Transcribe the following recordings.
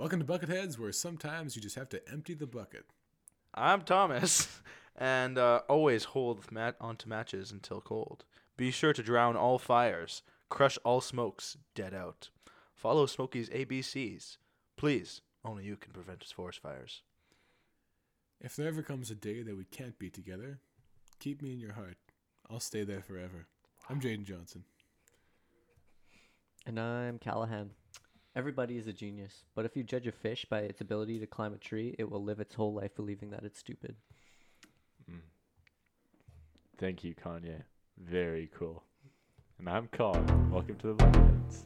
Welcome to Bucketheads, where sometimes you just have to empty the bucket. I'm Thomas, and uh, always hold mat onto matches until cold. Be sure to drown all fires, crush all smokes, dead out. Follow Smokey's ABCs. Please, only you can prevent forest fires. If there ever comes a day that we can't be together, keep me in your heart. I'll stay there forever. I'm Jaden Johnson. And I'm Callahan. Everybody is a genius, but if you judge a fish by its ability to climb a tree, it will live its whole life believing that it's stupid. Mm. Thank you, Kanye. Very cool. And I'm Colin. Welcome to the Bucketheads.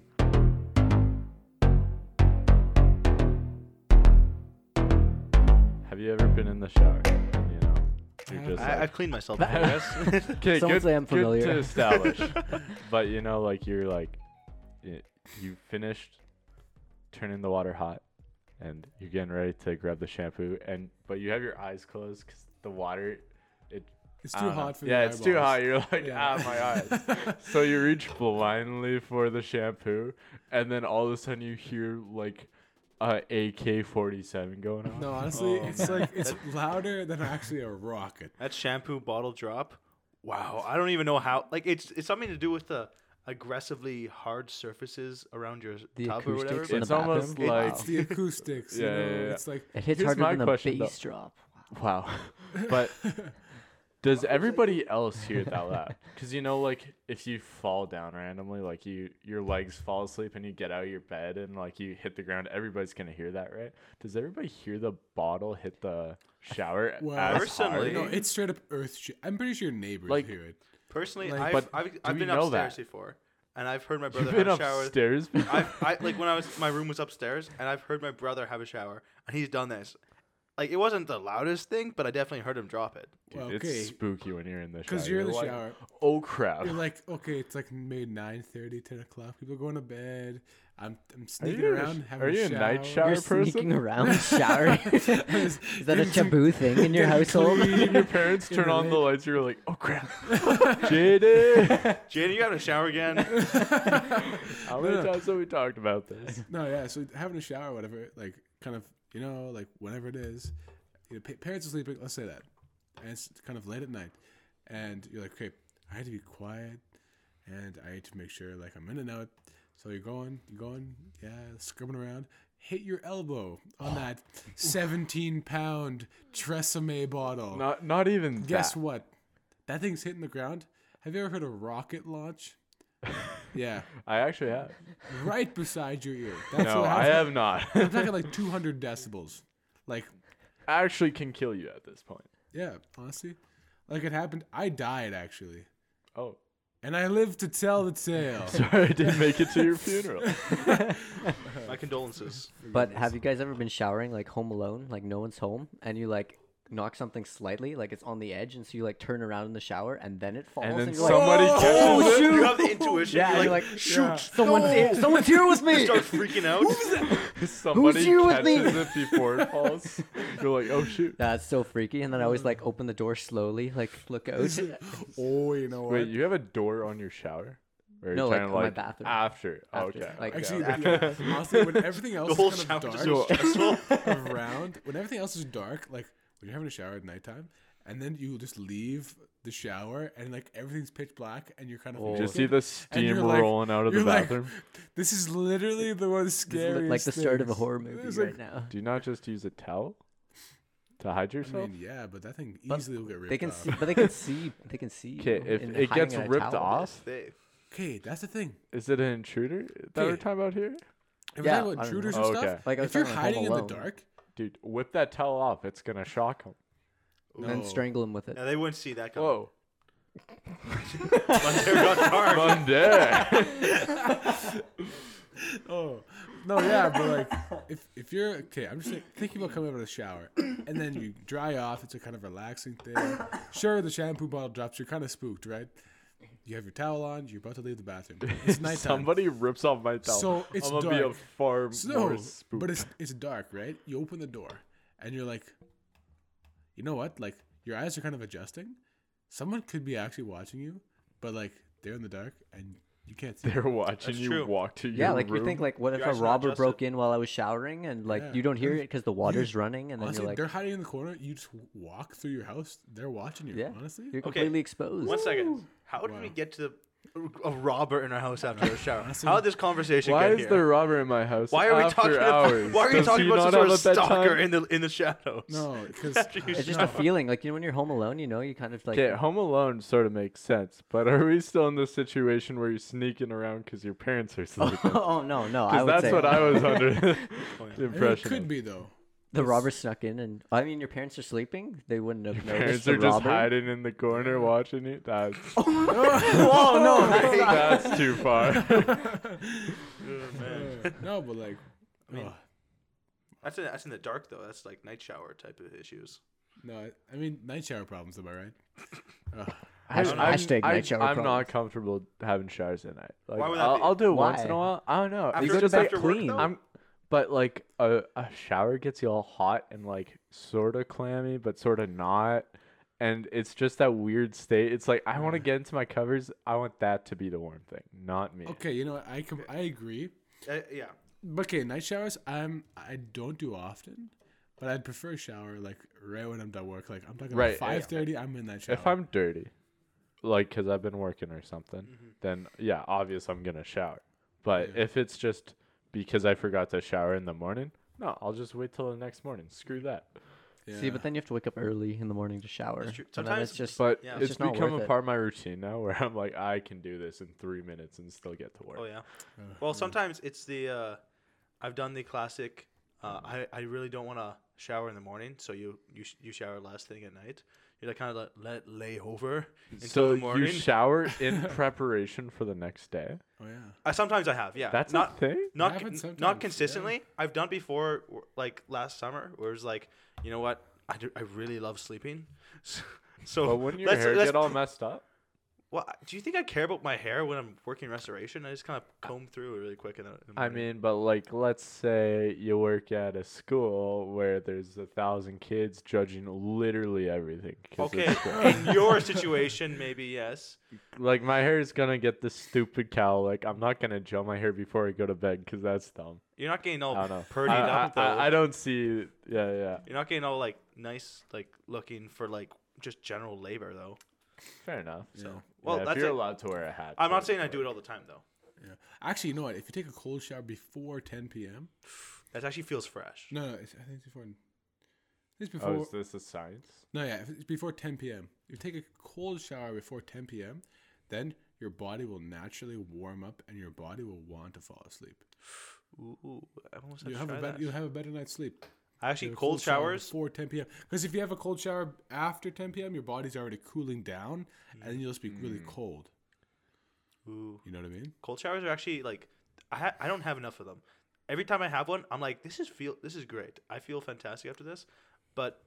Have you ever been in the shower? You know, you're just I, like, I've cleaned myself before, yes. okay, Someone good, say I'm good familiar. to establish. but you know, like you're like, y- you finished turning the water hot, and you're getting ready to grab the shampoo, and but you have your eyes closed because the water, it It's too don't know. hot for yeah, your it's too hot. You're like, Yeah. ah, my eyes. so you reach blindly for the shampoo, and then all of a sudden you hear like a AK-47 going on. No, honestly, Oh, it's like it's louder than actually a rocket. that shampoo bottle drop. Wow, I don't even know how. Like it's it's something to do with the aggressively hard surfaces around your The tub or whatever. acoustics in It's the bathroom. almost It- like- it's the acoustics. Yeah, you know? yeah, yeah. It's like It hits Here's harder my than a question, bass drop. Wow. But does everybody else hear that loud? Because you know, like if you fall down randomly, like you your legs fall asleep and you get out of your bed and like you hit the ground, everybody's gonna hear that, right? Does everybody hear the bottle hit the shower well, as Personally- hard? no, it's straight up earth. Sh- I'm pretty sure your neighbors Like- hear it. Personally, Like- I've But I've, do I've we been know upstairs that? before, and I've heard my You've brother been have a shower. upstairs. I've, I like when I was my room was upstairs, and I've heard my brother have a shower, and he's done this. Like it wasn't the loudest thing, but I definitely heard him drop it. Dude, Well, It's spooky when you're in the shower. Because you're in the like, shower. Oh crap! You're like, okay, it's like maybe 9 10 o'clock. People are going to bed. I'm, I'm Are sneaking you, around. a, having are you a a night shower. shower You're person? sneaking around showering. is that a taboo thing in your household? clean. your parents turn on the lights. You're like, oh crap, Jaden. Jaden, you having a shower again? How many No, no. times have we talked about this? No, yeah. So having a shower, or whatever, like kind of, you know, like whenever it is, you know, pa- parents are sleeping. Let's say that, and it's kind of late at night, and you're like, okay, I had to be quiet, and I had to make sure like I'm in and out. So you're going, you're going, yeah, scrubbing around. Hit your elbow on that 17 pound Tresemme bottle. Not not even Guess that. what? That thing's hitting the ground. Have you ever heard a rocket launch? yeah, I actually have. right beside your ear. That's no, what I have not. I'm talking like 200 decibels. Like, actually can kill you at this point. yeah, honestly. Like, it happened. I died, actually. Oh, And I live to tell the tale. sorry, I didn't make it to your funeral. my condolences. But have you guys ever been showering like home alone, like no one's home, and you like knock something slightly, like it's on the edge, and so you like turn around in the shower, and then it falls, And then you're like, somebody "Oh, catches Oh, it. shoot! You have the intuition. Yeah, you're you're like, like, shoot. yeah. someone's here, someone's here with me. Start freaking out. Somebody here with me? catches it before it falls. You're like, oh shoot. That's so freaky. And then I always like open the door slowly, like look out. oh, you know what? Wait, you have a door on your shower? Or No, like, talking, on my bathroom. After. After, Okay. like- Actually, okay. when- honestly, when everything else The whole is shower kind of dark goes stressful. around, when everything else is dark, like when you're having a shower at nighttime, and then you just leave the shower and like everything's pitch black, and you're kind of Just see the steam you're like- rolling out of the you're like, bathroom. This is literally the one scary. the This is scariest. li- like the start of a horror movie It's right like- now. Do you not just use a towel to hide I yourself? mean, yeah, but that thing But easily will get ripped They can off. see, but they can see, they can see. Okay, if it gets ripped towel. off, Okay, that's the thing. is it an intruder that we're Okay. talking about here? If Yeah, we're talking about intruders know. and oh, Okay. stuff, Like if you're hiding in the dark, Dude, whip that towel off. It's gonna shock him. and then strangle him with it. Yeah, they wouldn't see that coming. Whoa. Monday got dark. Monday. oh no, yeah, but like if if you're okay, I'm just like, thinking about coming out of the shower and then you dry off. It's a kind of relaxing thing. Sure, the shampoo bottle drops. You're kind of spooked, right? You have your towel on. You're about to leave the bathroom. It's nighttime. Somebody rips off my towel. So it's I'm gonna be a dark. far So- more but it's it's dark, right? You open the door and you're like, you know what? Like your eyes are kind of adjusting. Someone could be actually watching you, but like they're in the dark and You can't see. They're watching That's you true. walk to your Yeah, like room. you think like what if a guys not robber adjusted. broke in while I was showering and like Yeah. you don't hear it because the water's running and like Yeah. you don't hear it because the water's running and then Honestly, you're like they're hiding in the corner. You just walk through your house. They're watching you. Yeah. Honestly. you're Okay, completely exposed. One second. How did we Wow. get to the, a robber in our house after a shower? Honestly- How did this conversation Why get is here? there a robber in my house? why are we after talking hours? about? Why are you Does talking he about some not sort of have a stalker in the in the shadows? No, because After you It's just shower. a feeling, like you know when you're home alone, you know, you kind of like Okay, Home Alone sort of makes sense, but are we still in the situation where you're sneaking around because your parents are oh, sleeping? oh no, no, I Because would that's say what I was under the Oh, yeah. I mean, it impression. could of. be though. The robber snuck in, and I mean your parents are sleeping, they wouldn't have Your noticed parents the are just robber. hiding in the corner watching you. That's oh, Whoa, no, that's not- that's too far. Oh, man. No, but like, I mean- oh, That's in, that's in the dark though. That's like night shower type of issues. no, I, I mean night shower problems. Am I right? Ugh. Hash- I'm- hashtag I, night shower I'm problems. not comfortable having showers at night. Like, Why would that I'll, be? I'll do it once in a Why? while. I don't know. After- you go to just bed after work, clean. though? I'm, but like a, a shower gets you all hot and like sort of clammy, but sort of not. And it's just that weird state. It's like I want to get into my covers. I want that to be the warm thing, not me. Okay, you know what? I com- I agree. Uh, yeah. But okay, night showers. I'm I don't do often, but I'd prefer a shower like right when I'm done work. Like I'm talking Right, about five thirty. I'm in that shower. If I'm dirty, like because I've been working or something, Mm-hmm. then yeah, obvious I'm gonna shower. But Yeah. if it's just because I forgot to shower in the morning, no, I'll just wait till the next morning. Screw that. yeah. See, but then you have to wake up early in the morning to shower. That's true. and then it's just But Yeah. It's it's just become worth a it. part of my routine now, where I'm like, I can do this in three minutes and still get to work. Oh yeah. Uh, Well, sometimes it's the uh, I've done the classic. Uh, I I really don't want to shower in the morning, so you you sh- you shower last thing at night. You like kind of let, let lay over until So the you shower in preparation for the next day. oh yeah. I sometimes I have, yeah. That's not a thing. not Happens con- sometimes, not yeah. consistently. I've done before, like last summer, where it's like, you know what, I, do, I really love sleeping. so But wouldn't your let's- hair let's get all messed up? Well, do you think I care about my hair when I'm working restoration? I just kind of comb through it really quick the, the I mean, but like, let's say you work at a school where there's a thousand kids judging literally everything. okay, in your situation, maybe yes. like my hair is gonna get this stupid cowl. Like I'm not gonna gel my hair before I go to bed because that's dumb. You're not getting all I don't know. I, up though. I, I don't see. Yeah, yeah. You're not getting all like nice, like looking for like just general labor though. Fair enough. So, Yeah. well, yeah, if that's you're it. allowed to wear a hat. I'm not saying I do it all the time though. Yeah. Actually, you know what? If you take a cold shower before 10 p.m. That actually feels fresh. No, no, it's, I think it's before. It's Oh, is this a science? no, yeah, if it's before 10 p.m. If You take a cold shower before 10 p.m. Then your body will naturally warm up, and your body will want to fall asleep. Ooh, I almost You have have a better, you'll have a better night's sleep. Actually, cold shower showers. before 10 p.m. Because if you have a cold shower after 10 p.m., your body's already cooling down, and you'll just be really Mm. cold. Ooh, You know what I mean? cold showers are actually like, I ha- I don't have enough of them. Every time I have one, I'm like, this is feel this is great. I feel fantastic after this, but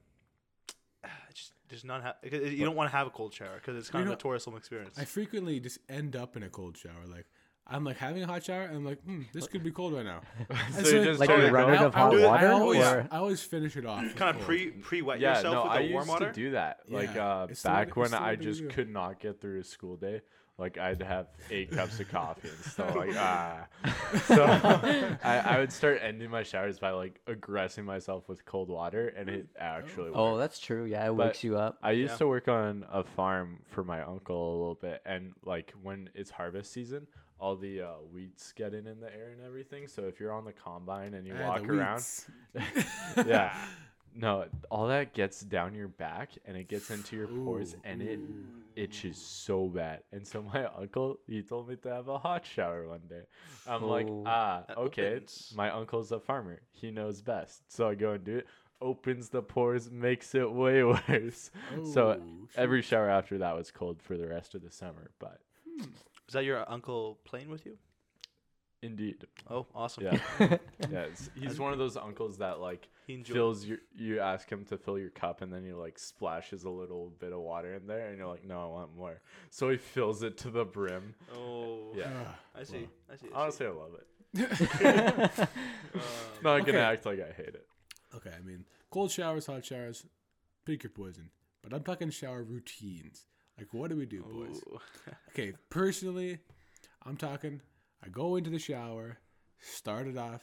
just does not have. You don't want to have a cold shower because it's kind You of know, a tourism experience. I frequently just end up in a cold shower. Like I'm like having a hot shower, and I'm like, hmm, this could be cold right now. so And you so- just Like try a to running I- of hot always- water, I always, or- I always finish it off. kind of pre pre wet Yeah, yourself no, with I the warm used to do that. Like Yeah, uh, it's the back when it's the way I just do could not get through a school day. Like I'd have eight cups of coffee and stuff. Like ah, so I, I would start ending my showers by like aggressing myself with cold water, and it actually. Oh, worked. that's true. Yeah, it But- wakes you up. I used Yeah. to work on a farm for my uncle a little bit, and like when it's harvest season, all the uh, weeds get in the air and everything. So if you're on the combine and you Ah, walk around, yeah, no, all that gets down your back and it gets into your pores, Ooh, and it ooh. itches so bad. And so my uncle, he told me to have a hot shower one day. I'm like, Oh. ah, okay. My uncle's a farmer. He knows best. So I go and do it. Opens the pores, makes it way worse. So Oh, every shower after that was cold for the rest of the summer. But Is that your uncle playing with you? indeed, Oh, awesome. yeah, yeah. it's- he's one of those uncles that like He fills your. You ask him to fill your cup, and then he like splashes a little bit of water in there, and you're like, no, I want more. So he fills it to the brim. Oh, Yeah. Ah, I see. I see. I see. Honestly, I love it. Um, Not Okay. gonna act like I hate it. okay, I mean, cold showers, hot showers, pick your poison. But I'm talking shower routines. Like, what do we do, boys? Okay, personally, I'm talking. I go into the shower, start it off,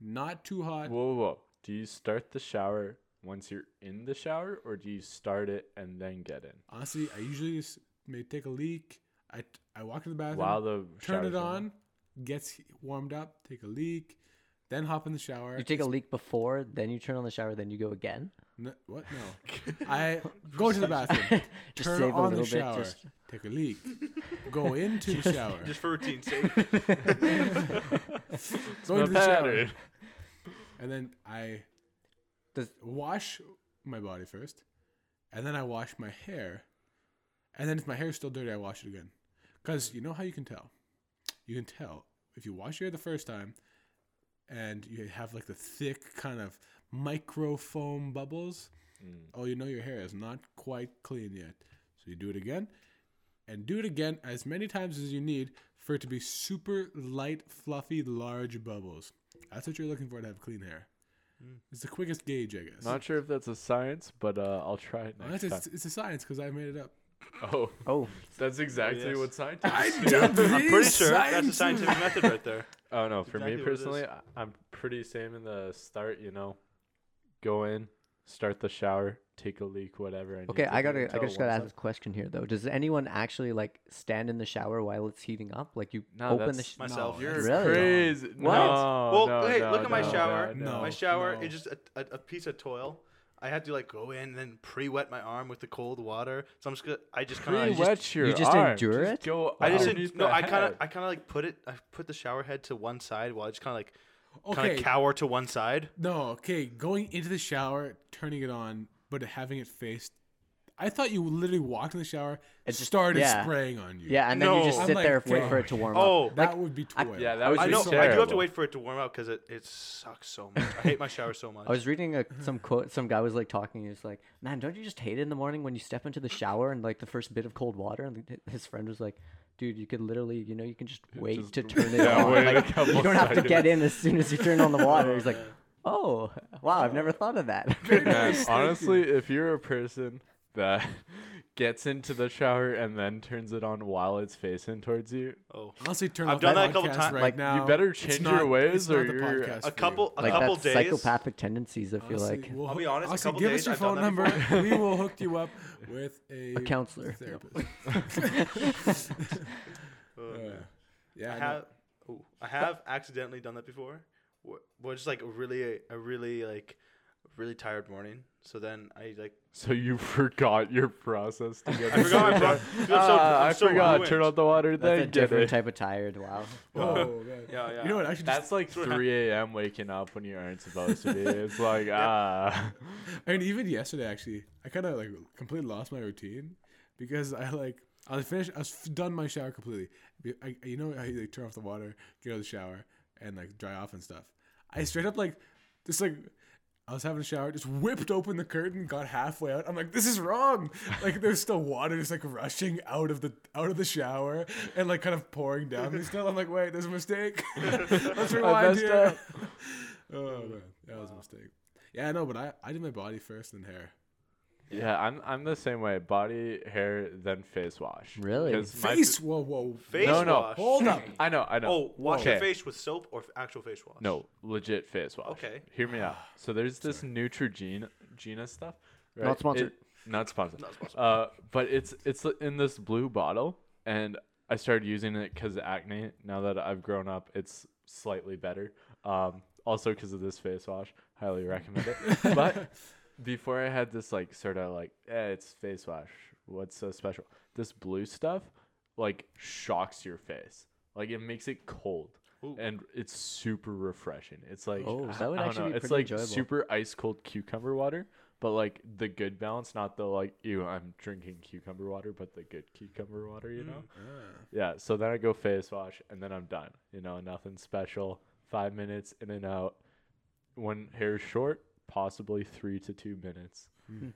not too hot. Whoa, whoa, whoa. Do you start the shower once you're in the shower, or do you start it and then get in? Honestly, I usually just may take a leak. I I walk to the bathroom, While the turn it going on, gets warmed up, take a leak, then hop in the shower. You take a leak before, then you turn on the shower, then you go again. No, what? No. I go to the bathroom, Just turn save a on little the bit. shower, Just take a leak, go into the shower, Just for routine's sake. go into the shower, pattern. and then I Does- wash my body first, and then I wash my hair, and then if my hair is still dirty, I wash it again. Cause you know how you can tell. You can tell if you wash your hair the first time, and you have like the thick kind of micro foam bubbles. Mm. Oh, you know your hair is not quite clean yet. So you do it again, and do it again as many times as you need for it to be super light, fluffy, large bubbles. That's what you're looking for to have clean hair. It's the quickest gauge, I guess. Not sure if that's a science, but uh, I'll try it next it's, time. it's, it's a science because I made it up. Oh, oh, that's exactly yes. what scientists I do. done I'm pretty sure that's a scientific method right there. Oh no, for Exactly me what it is. personally, I'm pretty same in the start. You know, go in, start the shower, take a leak, whatever. and you okay. I gotta, I just gotta ask side- this question here though. Does anyone actually like stand in the shower while it's heating up? Like you No, open the that's- sh- Myself. No, You're Really? crazy. What? No, well, no, hey, no, look at my no, shower. no, No. My shower no. is just a, a, a piece of toil. I had to like go in and then pre-wet my arm with the cold water. So I'm just gonna, I just kind of Pre-wet your you just arm. endure Just it? Go I just underneath didn't, no, I kind of. I kind of like put it I put the shower head to one side while I just kind of like kind Okay, of cower to one side. no, okay. Going into the shower, turning it on, but having it faced. I thought you literally walked in the shower, It just- started yeah. spraying on you. yeah, and then you just No. I'm sit like, there, wait okay. for it to warm oh, up. Oh, that would be toil. Yeah, that would I be know I do have to wait for it to warm up because it, it sucks so much. I hate my shower so much. I was reading a, some quote. Some guy was like talking. He was like, "Man, don't you just hate it in the morning when you step into the shower and like the first bit of cold water?" And his friend was like, "Dude, you could literally, you know, you can just wait Just to turn it yeah, on. Like, you don't have to get in as soon as you turn on the water." He's like, "Oh, wow, I've never thought of that." Man, honestly, if you're a person that gets into the shower and then turns it on while it's facing towards you, oh, Honestly, turn I've done that a couple times. right Like, now. you better change not- your ways or the you're podcast a for you. couple a like couple that's days. psychopathic tendencies. I feel Honestly, like we'll I'll be hook- honest, a couple give days us your I've phone number. before. we will hook you up with a, a counselor. therapist. Uh, Uh, yeah, I no. have oh, I have accidentally done that before. Wh- Well, just like a really a really like really tired morning. So then I like so you forgot your process to get. I forgot my pro- Dude, I'm so- Ah, I'm so forgot. ruined. Turn on the water, That's then a get different it. type of tired. Wow. Oh, man. Yeah, yeah. You know what? I should just. That's like 3 a.m. waking up when you aren't supposed to be. It's like ah. I mean, even yesterday, actually, I kind of like completely lost my routine because I like I was finished. I was done my shower completely. I, you know how you like turn off the water, get out of the shower, and like dry off and stuff. I straight up like just like I was having a shower, just whipped open the curtain, got halfway out. I'm like, this is wrong. Like there's still water just like rushing out of the out of the shower and like kind of pouring down me still. I'm like, wait, there's a mistake. Let's rewind here. Oh man, that was a mistake. Yeah, I know, but I, I did my body first and hair. Yeah, I'm I'm the same way. Body, hair, then face wash. Really? my Face, whoa, whoa. face No, no, wash. Hold up. I know, I know. Oh, wash Okay. your face with soap or f- actual face wash? No, legit face wash. Okay. Hear me out. So there's this Neutrogena Gina stuff. Right? Not sponsored. It- not sponsored. Not sponsored. Uh, but it's it's in this blue bottle, and I started using it because of acne. Now that I've grown up, it's slightly better. Um, also because of this face wash, highly recommend it. but before I had this like sort of like, eh, it's face wash. What's so special? This blue stuff like shocks your face. Like it makes it cold. Ooh. And it's super refreshing. It's like Oh, that would I actually know, be It's like enjoyable. super ice cold cucumber water, but like the good balance, not the like ew, I'm drinking cucumber water, but the good cucumber water, you know? Yeah. So then I go face wash and then I'm done. You know, nothing special. Five minutes in and out. When hair's short, possibly three to two minutes. Oh,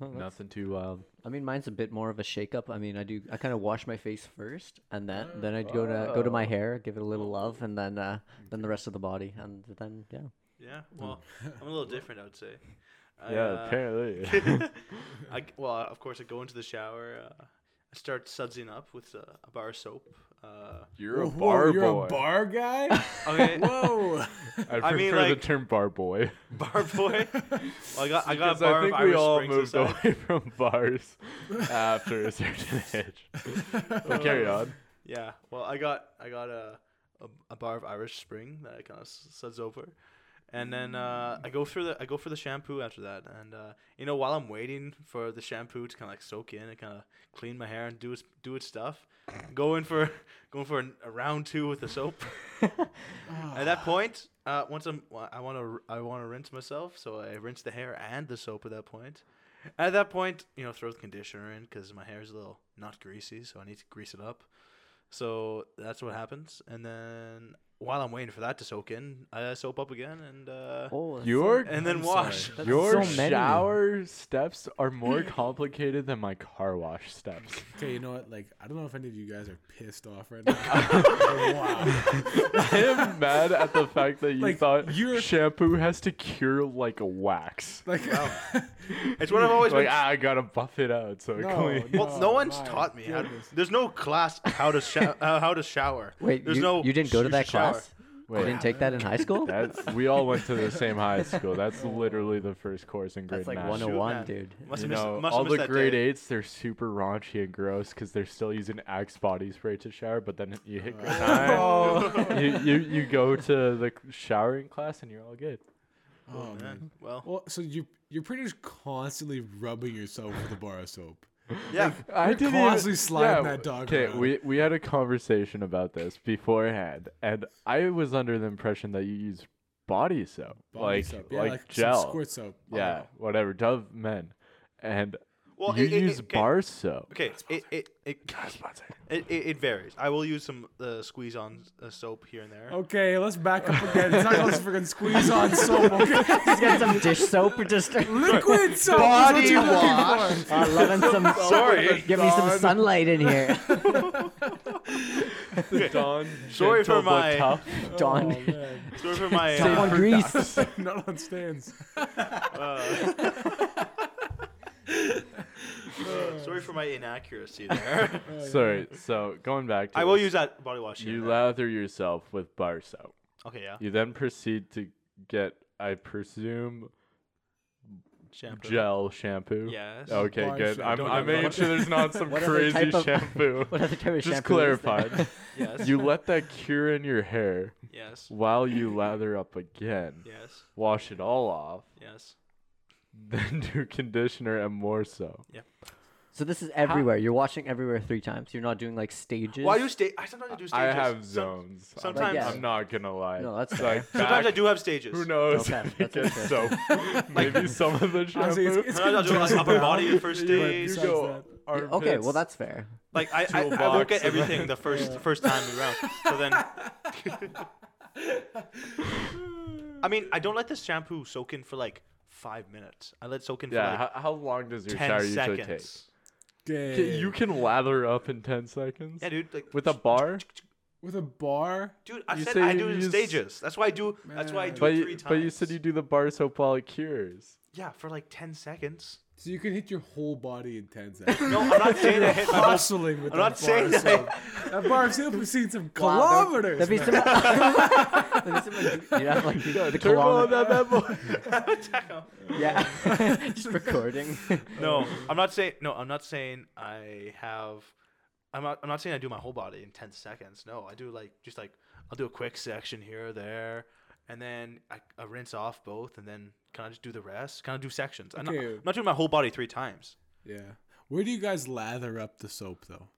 that's- Nothing too wild. I mean, mine's a bit more of a shake up. I mean, I do. I kind of wash my face first, and then then I go to go to my hair, give it a little love, and then uh, then the rest of the body, and then yeah. Yeah. Well, I'm a little different, I would say. I, yeah, uh, apparently. I g- well, of course, I go into the shower. Uh, I start sudsing up with uh, a bar of soap. Uh, You're a Whoa, bar you're boy. a bar guy. okay, Whoa. I prefer I mean, the term bar boy. bar boy. Well, I got I got a bar I think of we Irish all Springs moved inside. away from bars after a certain age. But carry on. Yeah. Well, I got I got a a, a bar of Irish Spring that I kind of suds over, and then uh, I go for the I go for the shampoo after that, and uh, you know while I'm waiting for the shampoo to kind of like soak in and kind of clean my hair and do its do its stuff, going for going for a round two with the soap. At that point, uh, once I'm I want to I want to rinse myself, so I rinse the hair and the soap at that point. At that point, you know, throw the conditioner in because my hair is a little not greasy, so I need to grease it up. So that's what happens, and then while I'm waiting for that to soak in, I soap up again and uh, Oh, that's Your and then I'm wash. sorry. Your so shower steps are more complicated than my car wash steps. Okay, you know what? Like, I don't know if any of you guys are pissed off right now. wow. I am mad at the fact that you Like, thought you're- shampoo has to cure like a wax. Like, It's what I've always Like been. ah, I gotta buff it out so it No, clean. well, Oh, no one's taught me how. To, there's no class how to sho- uh, how to shower. Wait, There's you, no you didn't go to that should shower. Class? Wait, you didn't take that in high school? That's we all went to the same high school. That's literally the first course in grade That's like nine. 101, man. dude. Must you have missed, know, must all the grade day. eights, they're super raunchy and gross because they're still using Axe body spray to shower. But then you hit grade Oh. nine, you, you you go to the showering class and you're all good. oh, Oh, man. man. Well, Well, so you you're pretty much constantly rubbing yourself with a bar of soap. Yeah. I You're constantly sliding that dog Okay, around. we we had a conversation about this beforehand, and I was under the impression that you use body soap, Body like soap. Yeah, like, some gel, squirt soap. yeah, oh. whatever, Dove men, and Well, you it- it- use okay. bar soap. Okay, it it it, it it it varies. I will use some uh, squeeze on uh, soap here and there. Okay, let's back up again. It's not let's freaking squeeze on soap. Okay, Just get some dish soap or just liquid soap. Body is what you're looking wash. for. uh, loving some. Sorry, Give me some sunlight in here, The Dawn Sorry for my- tough. Dawn. Oh. Sorry for my. Save Uh, on grease. Not on stands. uh, sorry for my inaccuracy there. Sorry. So going back to I will this, use that body wash. here You and there. lather yourself with bar soap. Okay, yeah. You then proceed to get, I presume, Shampoo. gel shampoo. Yes. Okay, Bar good. soap. I'm, Don't I'm know making what- sure there's not some What other crazy type of- shampoo. What other type of Just shampoo is there? clarified. Yes. you let that cure in your hair Yes. while you lather up again. Yes. Wash it all off. Yes. Then do conditioner and more so. Yep. So this is everywhere. You're watching everywhere three times. You're not doing like stages. Well, I do sta- I sometimes I do stages. I have zones. I'm- sometimes- yeah. I'm not gonna lie. No, that's Like, fair. Sometimes I back- do have stages. Who knows? Okay, if it that's gets soap. Maybe some of the shampoo. Honestly, it's, it's Sometimes I'll do like good upper body the first But stage. you go that- Yeah, Okay, well that's fair. Like I, I, To a I won't box get and everything the first Yeah. first time around. So then, I mean, I don't let this shampoo soak in for like five minutes. I let it soak in Yeah. for like how, how long does your ten shower usually take? seconds. Okay. You can lather up in ten seconds Yeah, dude. Like with a bar. with a bar. Dude, I You said I do it in stages. That's why I do. That's why I do But it you, three times. but you said you do the bar soap while it cures. Yeah, for like ten seconds. So you can hit your whole body in ten seconds. No, I'm not saying I hit my. Hustling with I'm that not saying bar that. That bar of soap has seen some Wow, kilometers. There'd be man. some. there'd be some you have like the, the Turn on kilometer. that bad boy. Yeah, just recording. No, I'm not saying. No, I'm not saying I have. I'm not. I'm not saying I do my whole body in ten seconds. No, I do like just like I'll do a quick section here or there, and then I, I rinse off both, and then kind of just do the rest. Kind of do sections. I'm, not, I'm not doing my whole body three times. Yeah. Where do you guys lather up the soap though?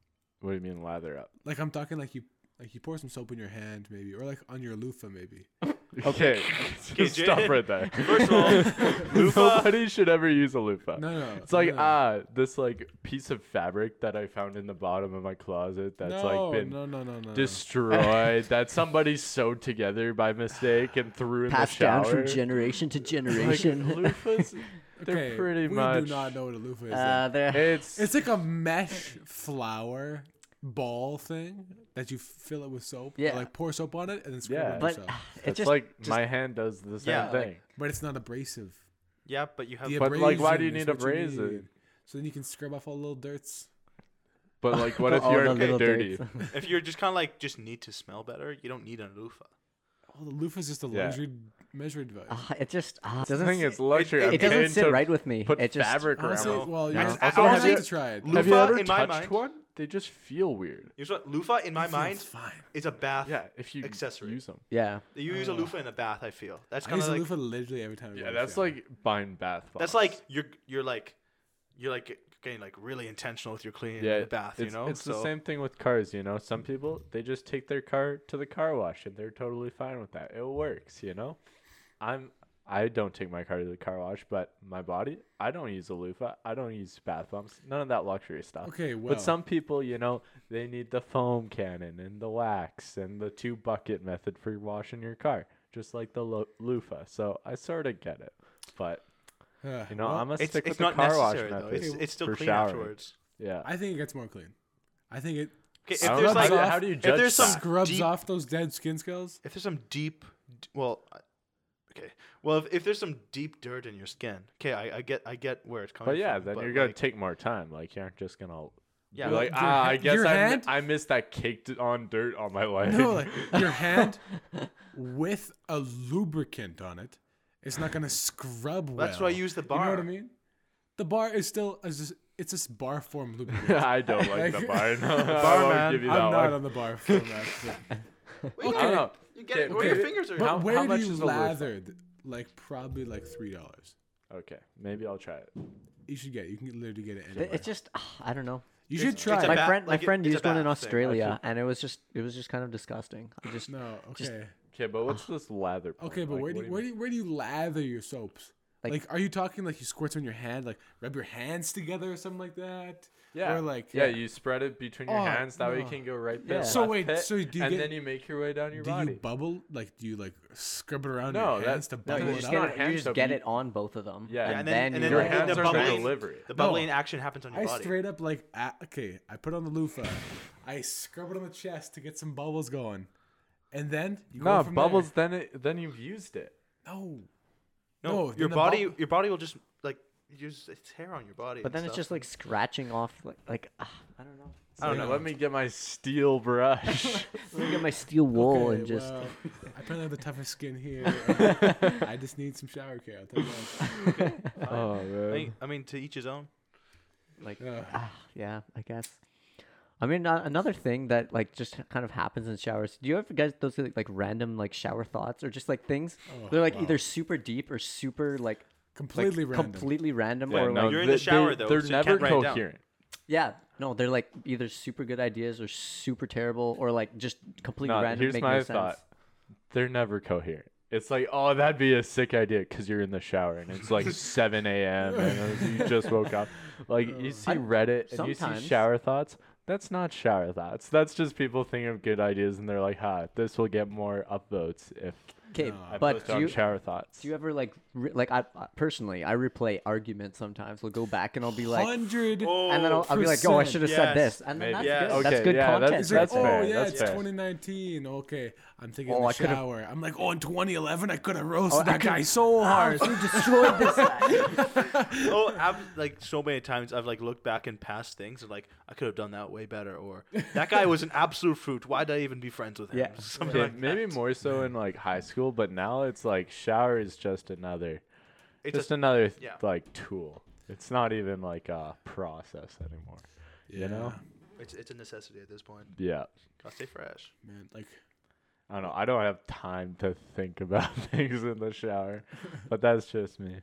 What do you mean lather up? Like I'm talking like you like you pour some soap in your hand maybe, or like on your loofah maybe. Okay, Okay, stop Jay- right there. First of all, loofah. Nobody should ever use a loofah. No, no. It's like no. ah, this like piece of fabric that I found in the bottom of my closet that's no, like been no, no, no, no. destroyed that somebody sewed together by mistake and threw in Passed the shower. Passed down from generation to Like, generation. loofahs, they're Okay, pretty we much. do not know what a loofah is. uh, there. It's it's like a mesh flower ball thing that you fill it with soap. or, Yeah. like pour soap on it and then scrub Yeah. it But yourself. it's just like just- my hand does the same Yeah, like- thing. But it's not abrasive. Yeah, but you have. The But, like, why do you need what you abrasive? need. So then you can scrub off all the little dirts. But like, what if you're the okay, little dirty? If you're just kind of like just need to smell better, you don't need an loofah. Oh, the loofah's just a Yeah. Luxury measuring device. Ah, it just ah, The doesn't thing s- is, luxury. it I'm it doesn't paying sit to right with me. Put it just fabric around. Honestly, know. well, you I know, just- I I also don't have think- to try it. Loofah Have you ever in my touched mind- one? They just feel weird. You know what? Loofah in my It feels mind fine. is a bath. Yeah, if you Accessory. use them. yeah. You use a Uh, loofah in a bath. I feel that's kind of a like loofah literally every time. I Yeah, that's like buying bath bombs. that's like you're you're like you're like getting like really intentional with your cleaning yeah, the bath. You know, it's so the same thing with cars. You know, some people they just take their car to the car wash and they're totally fine with that. It works. You know, I'm I don't take my car to the car wash, but my body I don't use a loofah. I don't use bath bombs. None of that luxury stuff. Okay, well, But some people, you know, they need the foam cannon and the wax and the two bucket method for washing your car, just like the lo- loofah. So I sort of get it, but you know, well, I'm gonna it's, stick it's with the car wash though. method It's it's still for clean showering. afterwards. Yeah. I think it gets more clean. I think it Okay, if there's like how, do, how do you if there's some that? scrubs deep- off those dead skin scales. if there's some deep, well, I- okay, well if, if there's some deep dirt in your skin, okay, I, I get I get where it's coming from. But yeah, from. then but you're gonna like, take more time. Like you aren't just gonna. Yeah, like Your ah, I guess your I, hand- I missed that caked on dirt on my leg. No, like your hand with a lubricant on it. It's not gonna scrub well. That's why I use the bar. You know what I mean? The bar is still a, just- it's a bar form lubricant. I don't like the bar. No, I Bar won't man. give you I'm that not one. on the bar form. Actually. Wait, I don't know. You get it Okay, where your fingers are. But How- where how do much you is a lather? Like probably like three dollars. Okay, maybe I'll try it. You should get. it. You can literally get it It- anywhere. It's just ah, I don't know. you it's- should try. it. My bath- friend, like my it- friend it's a used one in bath thing. Australia, and it was just it was just kind of disgusting. I just no, just- okay, Okay, but what's this lather? Point? okay, but Like, where do you, where do you, where do you lather your soaps? Like- Like, are you talking like you squirt on your hand, like rub your hands together or something like that? Yeah. Or like yeah, you spread it between your Oh, hands. That way you no. can go right Yeah. there. So left wait, pit, so do you and get- then you make your way down your body? do body. you bubble? Like, do you like scrub it around No, your that- hands to no, bubble you it just up? get not hand you just soap, get you- it on both of them. Yeah, and, and then, then, and you then Your the, hands the are the bubbling, delivery. the No. bubbling action happens on your body. I body. straight up like a okay. I put on the loofah. I scrub it on the chest to get some bubbles going, and then you No go from bubbles. There. Then it, then you've used it. No, no, No, your then the body, bub- your body will just like use its hair on your body. but and then it's stuff. just like scratching off like like ah, I don't know. I don't Yeah, know. Let me get my steel brush. Let me get my steel wool okay, and just well, I apparently have the toughest skin here. I just need some shower care. I'll tell you that. oh I man. mean, I mean, to each his own. like Uh, ah, yeah, I guess. I mean, uh, another thing that like just kind of happens in showers. Do you ever get those like, like random like shower thoughts or just like things? oh, They're like wow. either super deep or super like completely like, random. completely random Yeah, or no, like You're in the they- shower, they, though, They're so you never can't write down. coherent. yeah, no, they're like either super good ideas or super terrible or like just completely No, random. here's make my no thought. sense. They're never coherent. It's like, oh, that'd be a sick idea because you're in the shower and it's like 7 a.m. and you just woke up. Like you see Reddit and you see shower thoughts. That's not shower thoughts. That's just people thinking of good ideas and they're like, "Ha, this will get more upvotes if Okay, No. I but post do on you shower thoughts." do you ever like re- like I I- personally I replay arguments sometimes. We'll go back and I'll be like, hundred. Oh, and then I'll, I'll be like, oh, I should have said yes. this, and then Maybe. that's Yes. good. Okay, that's good yeah, content. that's- It's like, that's oh fair, yeah, that's it's fair. 2019. Okay, I'm taking Oh, the I could've- shower. I'm like, oh, in 2011, I could have oh, roasted I that guy so hard. you destroyed this. oh, I've like so many times I've like looked back in past things and like I could have done that way better, or that guy was an absolute fruit. Why did I even be friends with him? Yeah. Something Okay, like maybe that. more so in like high school, but now it's like shower is just another, It's just a, another yeah. like tool. It's not even like a process anymore. You know? it's it's a necessity at this point. Yeah. Gotta stay fresh. man. Like, I don't know. I don't have time to think about things in the shower, but that's just me.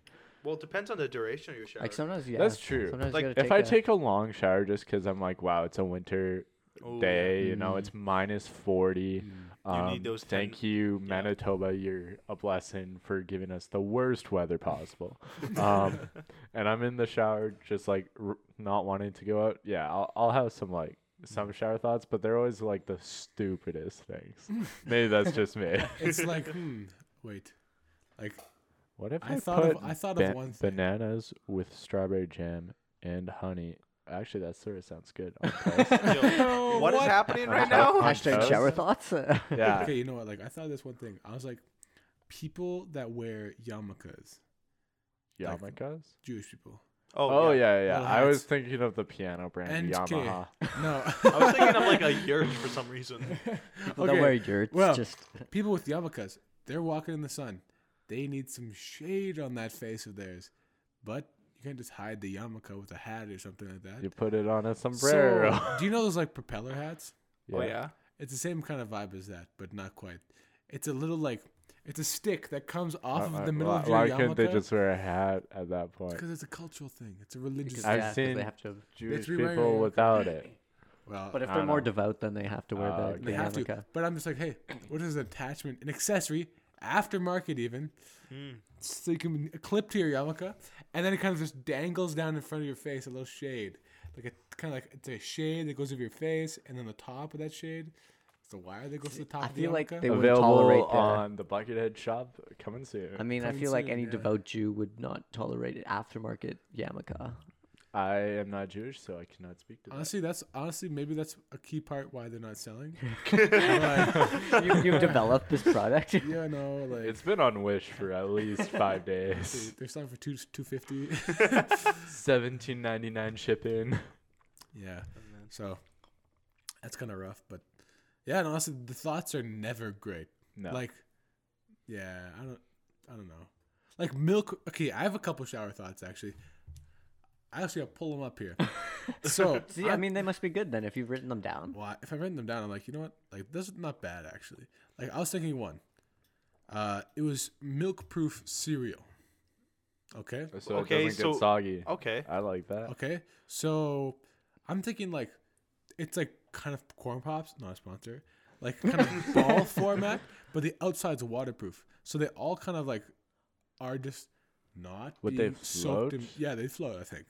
Well, it depends on the duration of your shower. like sometimes, yeah, That's true. Sometimes Like, gotta If I a- take a long shower just because I'm like, wow, it's a winter Oh, yeah. day, you know, Mm. it's minus 40. mm, Um, need those thank 10 you, yeah. Manitoba. You're a blessing for giving us the worst weather possible. um, and I'm in the shower, just like r- not wanting to go out. Yeah, I'll, I'll have some like some shower thoughts, but they're always like the stupidest things. Maybe that's just me. it's like, hmm, wait, like, What if I I, thought of- put I thought of one thing. bananas with strawberry jam and honey? Actually, that sort of sounds good. on. Yo, what is What? happening right now? toast? hashtag shower thoughts. yeah. okay, you know what? Like, I thought of this one thing. I was like, people that wear yarmulkes, Like- Yarmulkes? Jewish people. Oh, Oh yeah. yeah, yeah. Little I was hats. thinking of the piano brand And okay, Yamaha. no. I was thinking of like a yurt for some reason. People don't wear yurts. well, just People with yarmulkes, they're walking in the sun. They need some shade on that face of theirs, but you can't just hide the yarmulke with a hat or something like that. You put it on a sombrero. So, do you know those like propeller hats? Oh yeah. It's the same kind of vibe as that, but not quite. It's a little like it's a stick that comes off Uh, of uh, the middle why, of your why yarmulke. couldn't they just wear a hat at that point? Because it's a cultural thing. It's a religious. because, I've yeah, 'cause seen- they have to. Jewish three people without it. well, But if they're don't more know. devout, then they have to wear the, okay. the they have to. yarmulke. But I'm just like, hey, what is an attachment, an accessory, aftermarket even, Mm. so you can clip to your yarmulke, and then it kind of just dangles down in front of your face, a little shade, like a kind of like it's a shade that goes over your face, and then the top of that shade, it's a wire that goes to the top I of the feel like they wouldn't Available tolerate that. on the Buckethead shop coming soon. I mean, I Coming feel like soon, any yeah. devout Jew would not tolerate an aftermarket yarmulke. I am not Jewish, so I cannot speak to that. honestly, that's honestly maybe that's a key part why they're not selling. you, you've developed this product. yeah, no, like It's been on Wish for at least five they- days. they're selling for two two fifty. Seventeen ninety nine shipping. yeah, oh, so that's kind of rough, but yeah, and honestly, the thoughts are never great. No. Like, yeah, I don't, I don't know. Like milk. Okay, I have a couple shower thoughts actually. I actually gotta pull them up here. so, See, I I'm- mean, they must be good then if you've written them down. well, if I've written them down, I'm like, you know what? Like, this is not bad actually. Like, I was thinking one. Uh, it was milk-proof cereal. Okay. so Okay, it doesn't so- get soggy. Okay. I like that. Okay. So, I'm thinking like, it's like kind of corn pops, not a sponsor. Like kind of ball format, but the outside's waterproof. So they all kind of like are just not Would they being soaked in. float? Yeah, they float. I think.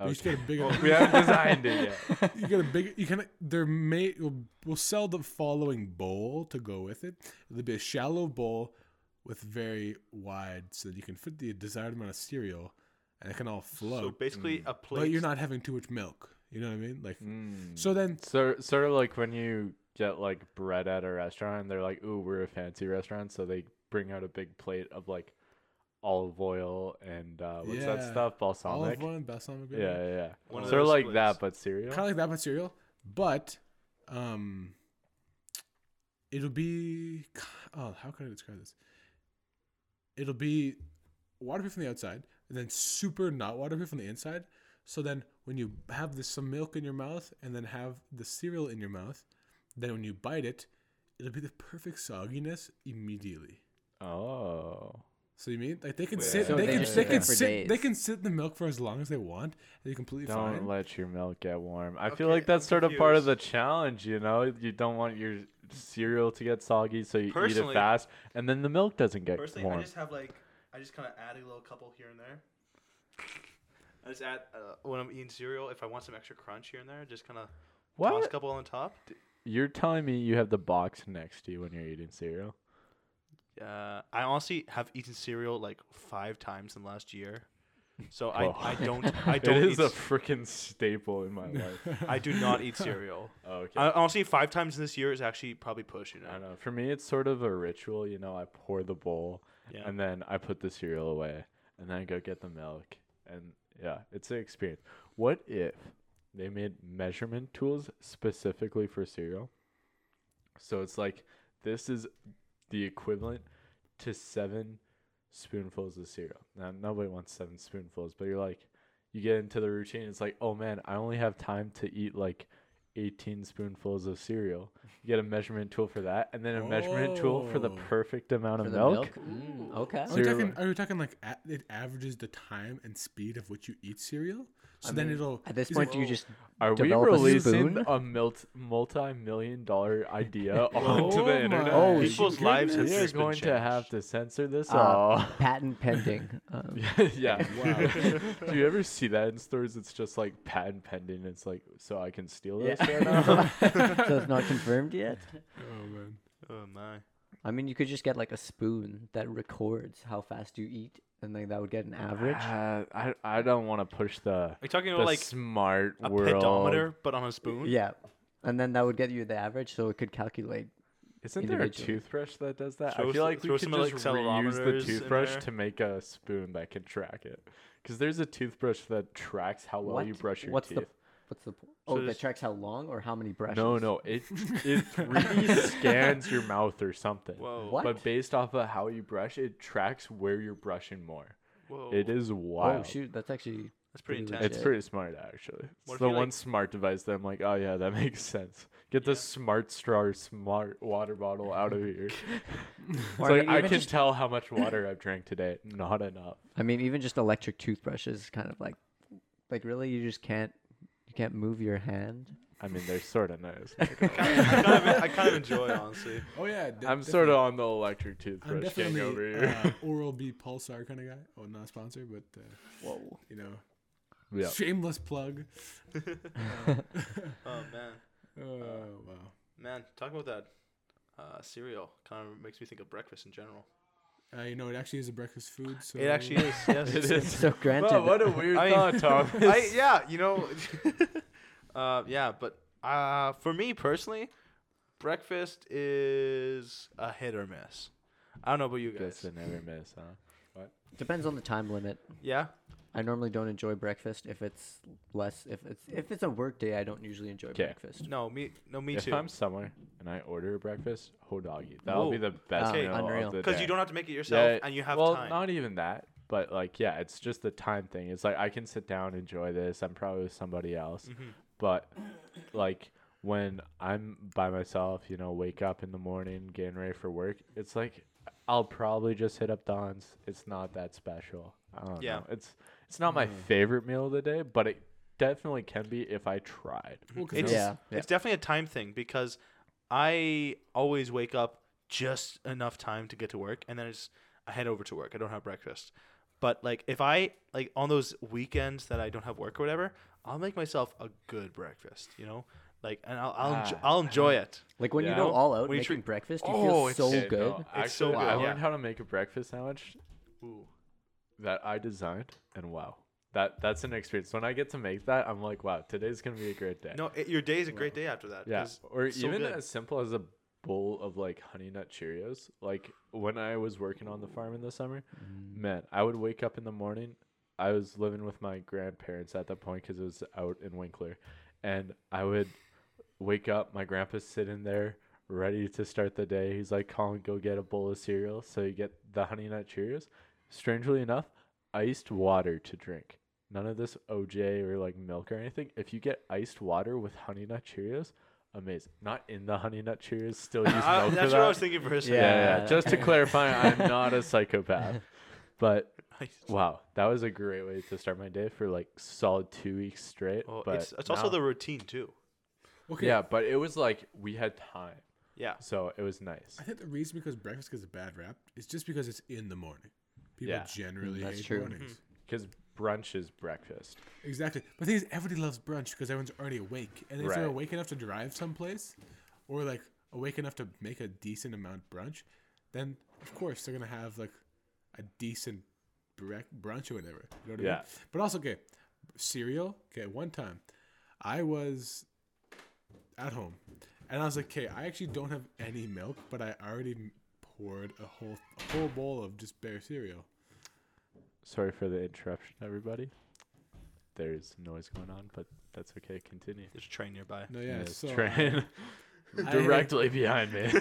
But You just get a bigger. we haven't designed it yet. you get a big. You can. They're made. We'll, we'll sell the following bowl to go with it. It'll be a shallow bowl with very wide, so that you can fit the desired amount of cereal, and it can all float. So basically, a plate. but you're not having too much milk. You know what I mean? Like. Mm. So then, So, sort of like when you get like bread at a restaurant, and they're like, "Ooh, we're a fancy restaurant," so they bring out a big plate of like olive oil and uh, what's that stuff? Balsamic. olive oil and balsamic Yeah, vinegar. yeah, yeah. One of Sort of those like splits. that, but cereal. Kind of like that but cereal, but um, it'll be oh, how can I describe this? It'll be waterproof on the outside, and then super not waterproof on the inside. So then, when you have this some milk in your mouth, and then have the cereal in your mouth, then when you bite it, it'll be the perfect sogginess immediately. Oh. So you mean like they can Yeah. sit, So they they can just they sit can for sit, they can sit in the milk for as long as they want, and you're completely Don't fine. let your milk get warm. I feel like that's I'm sort of part of the challenge, you know? You don't want your cereal to get soggy, so you eat it Personally- fast, and then the milk doesn't get Personally, warm. I just have like I just kind of add a little couple here and there. I just add uh, when I'm eating cereal. If I want some extra crunch here and there, just kind of toss a couple on top. You're telling me you have the box next to you when you're eating cereal? Uh, I honestly have eaten cereal like five times in the last year, so Well, I, I don't I don't it eat is a s- freaking staple in my life. I do not eat cereal. Oh, okay. I, honestly, five times this year is actually probably pushing I it. don't know. For me, it's sort of a ritual. You know, I pour the bowl Yeah. and then I put the cereal away, and then I go get the milk, and yeah, it's an experience. What if they made measurement tools specifically for cereal? So it's like this is the equivalent to seven spoonfuls of cereal. Now nobody wants seven spoonfuls, but you're like, you get into the routine. It's like, oh man, I only have time to eat like 18 spoonfuls of cereal. You get a measurement tool for that, and then a measurement tool for the perfect amount For of the milk. Mm, okay. Are we Cereal- talking? Are we talking like a, it averages the time and speed of which you eat cereal? So I then mean, it'll. At this point, it- do you just Are we develop a releasing spoon? a mult- multi-million dollar idea onto Oh the my internet? Oh, People's lives have we are just been going to have to censor this. uh, oh. patent pending? Um, yeah. Wow. Do you ever see that in stores? It's just like patent pending. It's like, so I can steal yeah. this right now. so it's not confirmed yet. oh man. Oh my! I mean, you could just get like a spoon that records how fast you eat, and then that would get an average. Uh, I I don't want to push the Are you talking the about like smart a world. pedometer but on a spoon? Yeah, and then that would get you the average, so it could calculate Isn't there a toothbrush that does that? Throw I feel like we throw could some, like, just reuse the toothbrush to make a spoon that can track it. Because there's a toothbrush that tracks how well you brush your What's teeth. the what's the po- oh that there's- tracks how long or how many brushes? No, no, it it 3D scans your mouth or something. Whoa. What? But based off of how you brush, it tracks where you're brushing more. Whoa. It is wild. Oh shoot, that's actually That's pretty pretty intense. It's legit. pretty smart actually. What It's the you, one like- smart device that I'm like, oh yeah, that makes sense. Get Yeah. the smart straw smart water bottle out of here. it's Or I like mean, I even can just- tell how much water I've drank today. Not enough. I mean, even just electric toothbrushes, kind of like, like really, you just can't, you can't move your hand. I mean, they're sort of nice. I kind, of, I, kind of, I kind of enjoy, honestly. Oh yeah, de- I'm sort of on the electric toothbrush gang definitely over here. uh, Oral B Pulsar kind of guy. Oh, not sponsored, but uh, Whoa. you know, yeah. shameless plug. Oh man, Oh wow. man, talk about that uh, cereal. Kind of makes me think of breakfast in general. Uh, you know, it actually is a breakfast food. So It actually is. Yes, It is. So granted, Wow, what a weird I- thought, Thomas. I, yeah, you know, uh, yeah, but uh, for me personally, breakfast is a hit or miss. I don't know about you Guess guys. I never miss, huh? Depends on the time limit. Yeah, I normally don't enjoy breakfast if it's less. If it's if it's a work day, I don't usually enjoy 'Kay. breakfast. no, me, no, me too. if too. I'm somewhere and I order a breakfast, hodoggy. That'll be the best Okay. meal Unreal. of the Because you don't have to make it yourself, Yeah, and you have time. well, time. not even that, but like, yeah, it's just the time thing. It's like I can sit down, enjoy this. I'm probably with somebody else, Mhm. but like when I'm by myself, you know, wake up in the morning, getting ready for work, it's like I'll probably just hit up Don's. It's not that special. I don't Yeah. know. It's it's not my Mm. favorite meal of the day, but it definitely can be if I tried. Well, 'cause It's- Yeah, yeah. It's definitely a time thing because I always wake up just enough time to get to work, and then it's I head over to work. I don't have breakfast, but like if I like on those weekends that I don't have work or whatever, I'll make myself a good breakfast. You know, like and I'll I'll, enjo- Ah, I'll enjoy it. Like when Yeah. you go all out When you making treat- breakfast, you Oh, feel it's- so Okay, good. no, It's so good. I learned yeah. how to make a breakfast sandwich Ooh. that I designed, and wow, that that's an experience. When I get to make that, I'm like, wow, today's gonna be a great day. No, it, your day is a great day after that. yeah, 'cause or so even good. as simple as a bowl of like honey nut Cheerios. Like when I was working on the farm in the summer, Mm. man, I would wake up in the morning. I was living with my grandparents at that point because it was out in Winkler, and I would wake up. My grandpa's sitting there ready to start the day. He's like, "Colin, go get a bowl of cereal." So you get the honey nut Cheerios. Strangely enough, iced water to drink. None of this OJ or like milk or anything. If you get iced water with honey nut Cheerios, amazing. Not in the honey nut Cheerios. Still use milk I- for that's that. what I was thinking for a second. Yeah, yeah. Yeah. Just to clarify, I'm not a psychopath. But wow, that was a great way to start my day for like solid two weeks straight. Well, but it's it's also the routine too. Okay. yeah, but it was like we had time, Yeah. so it was nice. I think the reason because breakfast gets a bad rap is just because it's in the morning. People Yeah. generally mm, that's hate true. mornings. Mm-hmm. Because brunch is breakfast. Exactly. But the thing is, everybody loves brunch because everyone's already awake. And if they're awake enough to drive someplace, or like awake enough to make a decent amount brunch, then of course they're gonna have like a decent brec- brunch or whatever. You know what I Yeah. mean? But also, okay, cereal. Okay, one time, I was at home, and I was like, okay, I actually don't have any milk, but I already poured a whole a whole bowl of just bare cereal. Sorry for the interruption, everybody. There's noise going on, but that's okay. Continue. There's a train nearby. No, yeah, There's so uh, train I- directly behind me.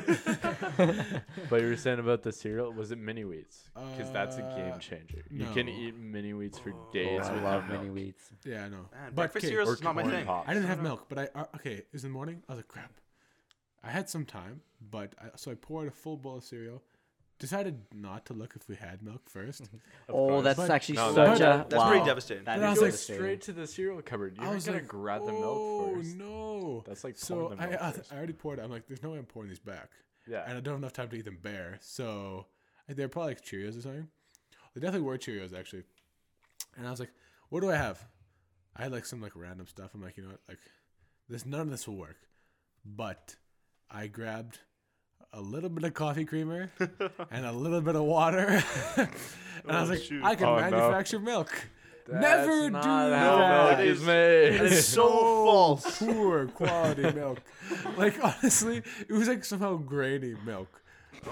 but you were saying about the cereal. Was it mini wheats? Because that's a Uh, game changer. You can no. eat mini wheats for Oh, days I without love milk. mini wheats. Yeah, I know. Man, But, breakfast okay, cereals is not my corn thing. pops. I didn't have milk, but I uh, okay. It was in the morning. I was like, crap. I had some time, but I, so I poured a full bowl of cereal. Decided not to look if we had milk first. Mm-hmm. Oh, course. that's But- actually No, such that- a That's wow. pretty devastating. That But I is was Go like- devastating. straight to the cereal cupboard. You I was gonna like, grab the oh milk first. no! That's like So pouring the I, milk I, first. I already poured. it. I'm like, there's no way I'm pouring these back, yeah. and I don't have enough time to eat them bare. So like, they're probably like Cheerios or something. They definitely were Cheerios actually. And I was like, what do I have? I had like some like random stuff. I'm like, you know what? Like, this none of this will work. But I grabbed a little bit of coffee creamer and a little bit of water, and I was Oh, like, shoot. I can Oh, no. manufacture milk. Never do not how that. milk is made. It is so false. Poor quality milk. Like honestly, it was like somehow grainy milk.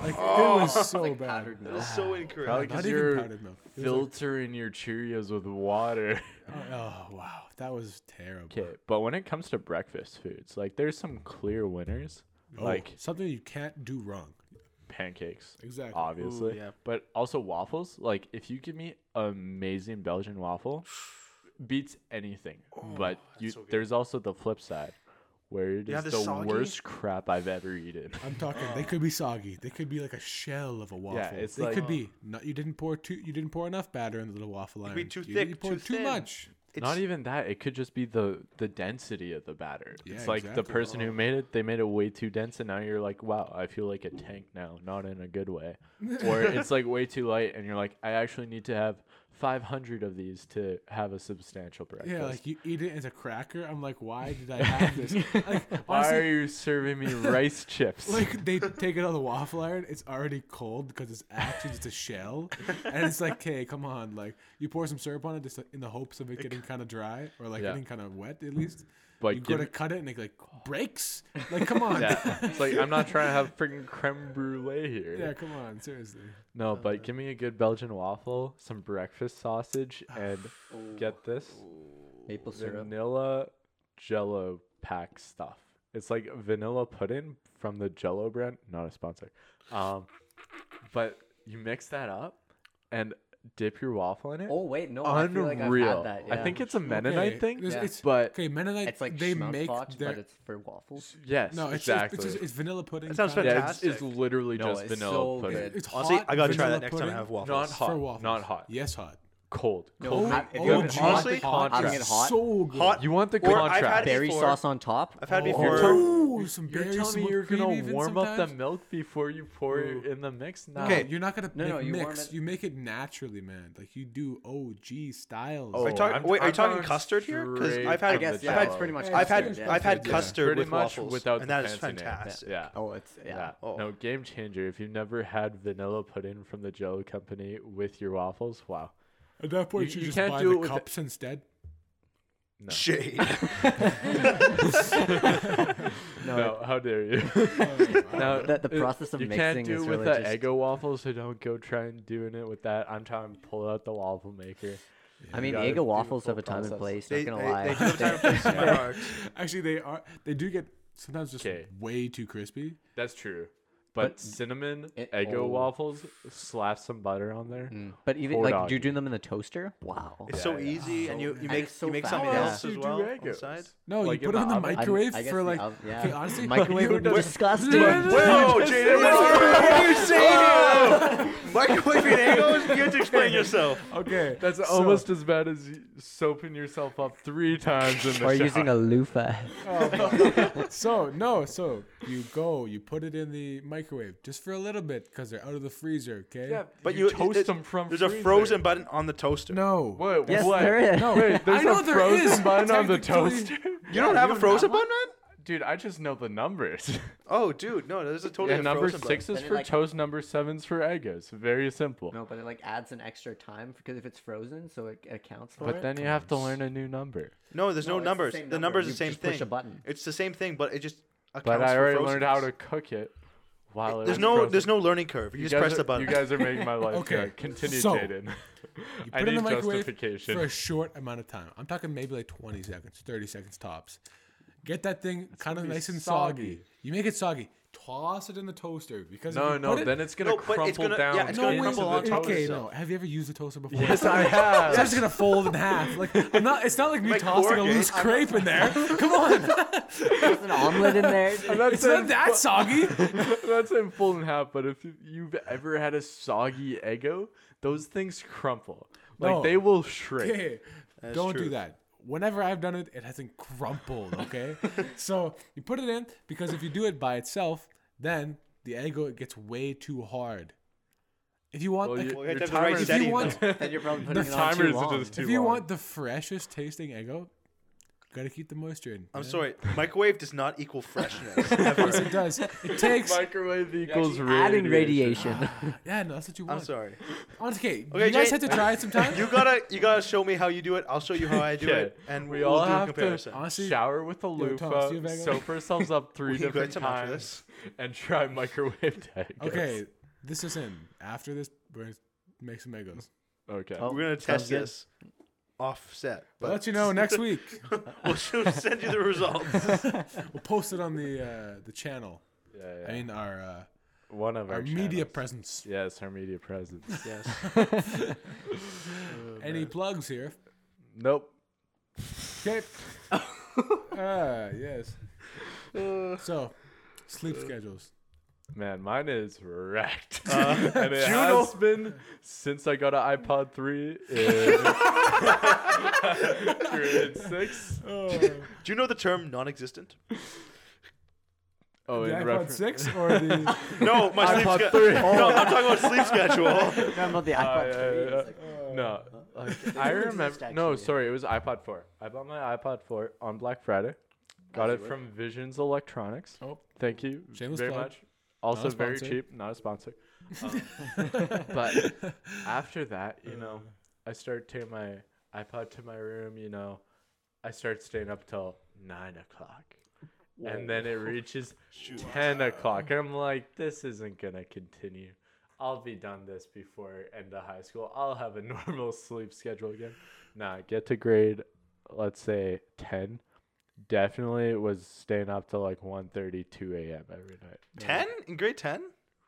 Like it oh, was so bad. powdered milk. That's so incorrect. Probably Not 'cause even you're powdered milk. It was like- your Cheerios with water. oh, oh, wow, that was terrible. Okay, but when it comes to breakfast foods, like there's some clear winners, Oh, like something you can't do wrong. pancakes, Exactly. obviously. yeah. But also waffles. Like if you give me amazing Belgian waffle, beats anything. Oh, but you, so there's also the flip side, where it Yeah, is the the soggy- worst crap I've ever eaten. I'm talking. They oh. could be soggy. They could be like a shell of a waffle. Yeah, it's they like- could be. Not you didn't pour too. You didn't pour enough batter in the little waffle iron. be too you, thick, You poured too too much. It's, Not even that. It could just be the the density of the batter. Yeah, it's like the person who oh. made it, they made it way too dense, and now you're like, wow, I feel like a tank now, not in a good way. or it's like way too light, and you're like, I actually need to have 500 of these to have a substantial breakfast. Yeah, like you eat it as a cracker. I'm like, why did I have this? Like, Why are you serving me rice chips? like they take it on the waffle iron. It's already cold because it's actually just a shell, and it's like, okay, come on, like you pour some syrup on it just like, in the hopes of it getting kind of dry or like Yeah. getting kind of wet at least. But you go give to cut it and it like breaks. Like, come on. yeah, it's like I'm not trying to have freaking creme brulee here. yeah, come on, seriously. No, but give me a good Belgian waffle, some breakfast sausage, and get this Maple syrup. vanilla Jello pack stuff. It's like vanilla pudding from the Jello brand, not a sponsor. Um, but you mix that up and dip your waffle in it. Oh wait, no, I feel like I've Unreal. had that. I think it's a Mennonite Okay, thing, there's- Yeah. It's, but okay, Mennonite. it's like they make pot, their but it's for waffles. yes, no, it's exactly. just, it's, just, it's vanilla pudding. That sounds kinda- yeah, it's, it's literally No, just it's vanilla so pudding. good. It's honestly, hot I gotta try that next time I have waffles. Not hot, for waffles. not hot. Yes, hot. Cold. No, cold. hot- if Oh, you have oh, it hot, honestly, hot I'm getting hot. So good. Hot You want the Or I've had contrast. berry before. sauce on top. I've had Oh. before. Oh, some You're berries, telling me you're gonna even warm up the milk before you pour Ooh. it in the mix? No. Okay. You're not gonna No, make no, you mix. it- You make it naturally, man. Like you do OG styles. Oh, are you Oh, talking, I'm- wait, are you I'm talking talking custard here? Because I've had, I guess yeah, I've it's had, pretty much. I've had, custard. I've had custard with waffles, without and that is fantastic. Yeah. Oh, it's yeah. Yeah. Oh. No, game changer. If you've never had vanilla pudding from the Jello company with your waffles, wow. At that point, You- you, you just can't buy do the it with cups instead. No. Shade. No, how dare you? no, The- the it- process of you mixing can't do is it with really the just- Eggo waffles, so don't go try and doing it with that. I'm trying to pull out the waffle maker. I mean, gotta Eggo waffles have a time and place. they, Not gonna lie. they do have time and place in my heart. Actually, they are. They do get sometimes just 'Kay. way too crispy. That's true. But, But cinnamon it- Eggo oh. waffles, slap some butter on there. Mm. But even Poor like, do you doggy. do them in the toaster? Wow. It's Yeah, so yeah. easy, and you, you And make so you make fast. something How else else as you well do on the Eggos? side. No, Like you in put it in the the oven? I- microwave I for like. ov- yeah. Okay, honestly, Microwave you would be don't- disgusting. Whoa, Jaden, what are you saying? Microwaving Eggos? You have to explain yourself. Okay, That's almost as bad as soaping yourself up three times in the Or using a loofah. so no, so you go, you put it in the microwave just for a little bit because they're out of the freezer. Okay. yeah, But you, you toast it- them from There's a frozen button on the toaster. No. Wait, Yes, what? there is. No. Wait, there's I know a there frozen is, button on the toaster. You don't have you a frozen button, man? Dude, I just know the numbers. Oh, dude, no, there's a totally yeah, a number frozen six button. is Then for like- toast, number seven's for Eggos. Very simple. No, but it like adds an extra time because if it's frozen, so it accounts for but it. then you have to learn a new number. No, there's no, it's the numbers. same The, number. number's You the same just push thing. a button. It's the same thing, but it just accounts But I for already learned how to cook it while There's no, frozen. there's no learning curve. You, You just press are, the button. You guys are making my life Okay, good. Continue, so, Jaden. You I put it in need the microwave justification. for a short amount of time. I'm talking maybe like 20 seconds, 30 seconds tops. Get that thing kind of nice and soggy. soggy. You make it soggy. Toss it in the toaster because No, no, it, then it's gonna No, but it's crumple gonna- down. yeah, it's no, gonna wait, crumble on top okay, no. Have you ever used a toaster before? Yes, I have. It's just gonna fold in half. Like I'm not. It's not like me Like tossing a loose I'm crepe in there. Come on, There's an omelet in there. not it's saying not that soggy. I'm not saying full in half, but if you've ever had a soggy Eggo, those things crumple. Like No. they will shrink. Okay, don't true. do that. Whenever I've done it, it hasn't crumpled. Okay, so you put it in because if you do it by itself, then the Eggo gets way too hard. If you want, Well, like, you, Well, you have your to have the right if you want, then you're probably putting The it on too long. are just too if you long. want the freshest tasting Eggo, Gotta keep the moisture in. I'm yeah? sorry. Microwave does not equal freshness. Yes, ever. it does. It takes. Microwave equals Adding radiation. radiation. yeah, no, that's what you want. I'm sorry. Okay, Okay, you guys Jay- have to try it sometime. You gotta you gotta show me how you do it. I'll show you how I do Okay, it, and we we'll all do a have to- comparison. Honestly, Shower with a Yo, loofah, Thomas, do you have egg on? soap ourselves up three We can go different to some after times, and try microwave tacos. okay, this is in. After this, we're gonna make some Eggos. Okay. Oh. We're gonna sounds test good. This offset. I'll let you know next week. we'll soon send you the results. We'll post it on the uh, the channel. Yeah, yeah. I mean, our uh, One of our, our media presence. Yes, our media presence. yes. Any plugs here? nope. Okay. ah, yes. So, sleep schedules. Man, mine is wrecked. Uh, and it Juno- has been since I got an iPod 3 in grade 6. Do you know the term non-existent? Oh, the in iPod refer- six or the No, my sleep iPod schedule. 3. No, I'm talking about sleep schedule. Talking about the Oh, iPod yeah, 3. yeah, yeah. like, No, like, It I remember. No, sorry, it was iPod 4. I bought my iPod 4 on Black Friday. Got it from Visions Electronics. Oh. Thank you Shameless very plug. much. Also very cheap, not a sponsor. Um, but after that, you know, I started taking my iPod to my room. You know, I start staying up till nine o'clock, and then it reaches ten o'clock, I'm like, this isn't gonna continue. I'll be done this before end of high school. I'll have a normal sleep schedule again. Nah, get to grade, let's say ten. Definitely was staying up till like 1.30, 2 a.m. every night. Ten in grade ten?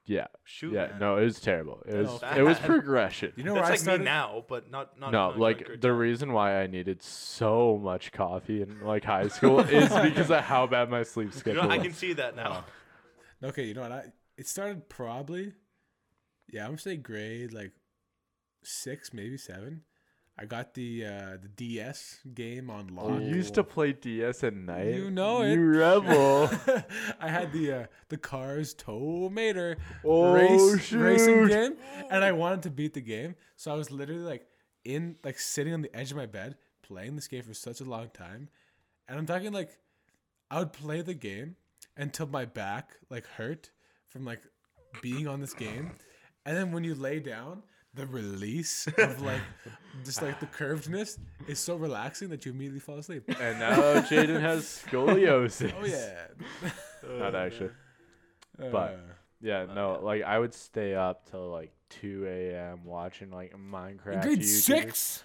Yeah, Shoot, yeah, man. no, it was terrible. It was That's it was progression. You know where That's I like started? me now, but not not. no, not like grade the 10. reason why I needed so much coffee in like high school is because of how bad my sleep You schedule know, I was. can see that now. Oh. Okay, you know what? I it started probably. Yeah, I'm gonna say grade like six, maybe seven. I got the uh, the DS game on lock. You used to play DS at night. You know it. You rebel. I had the uh, the Cars Tow Mater Oh, race racing game, and I wanted to beat the game, so I was literally like in like sitting on the edge of my bed playing this game for such a long time, and I'm talking like I would play the game until my back like hurt from like being on this game, and then when you lay down. The release of like just like the curvedness is so relaxing that you immediately fall asleep. and now Jaden has scoliosis. Oh yeah. Not actually. But- Uh, Yeah, no, like I would stay up till like 2 a.m. watching like Minecraft. in grade YouTubers. six.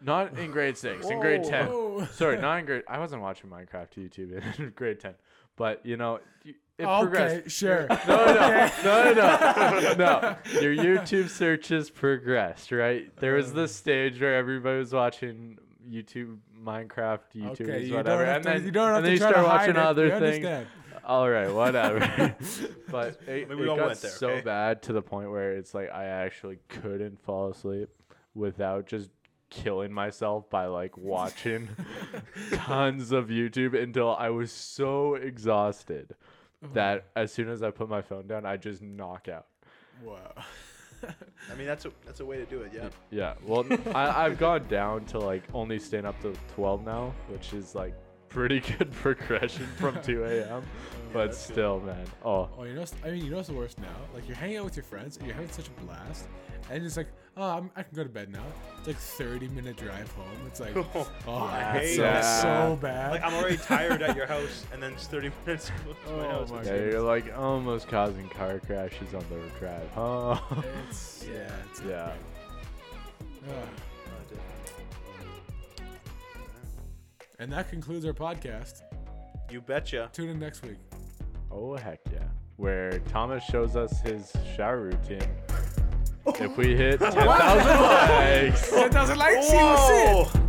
Not in grade six, in grade 10. Whoa. Sorry, not in grade. I wasn't watching Minecraft YouTube in grade 10. But, you know, y- it okay, progressed. sure. No, no, no, no, no. Your YouTube searches progressed, right? There was this stage where everybody was watching YouTube, Minecraft, YouTubers, okay, you whatever, don't have and to, then you don't have and to then you start to watching it. other we things. understand. All right, whatever. but it, Maybe we it all got went there, so okay? bad to the point where it's like I actually couldn't fall asleep without just killing myself by like watching tons of YouTube until I was so exhausted that mm-hmm. as soon as I put my phone down, I just knock out. Wow. I mean, that's a that's a way to do it. Yeah. Yeah, well, I, I've gone down to like only staying up to 12 now, which is like pretty good progression from 2 a.m. but that's good. still, man. Oh, Oh, you know, I mean, you know what's the worst now? Like you're hanging out with your friends and you're having such a blast, and it's like, oh, I'm, I can go to bed now. It's like 30 minute drive home. It's like, oh, I that's hate so, that. so bad. Like I'm already tired at your house, and then it's 30 minutes to my Oh house. my yeah, you're like almost causing car crashes on the drive. Oh, it's yeah, it's yeah. great. Ah. and that concludes our podcast. You betcha. Tune in next week. Oh heck yeah! Where Thomas shows us his shower routine. If we hit 10,000 likes. 10,000 likes, he will see it. Whoa!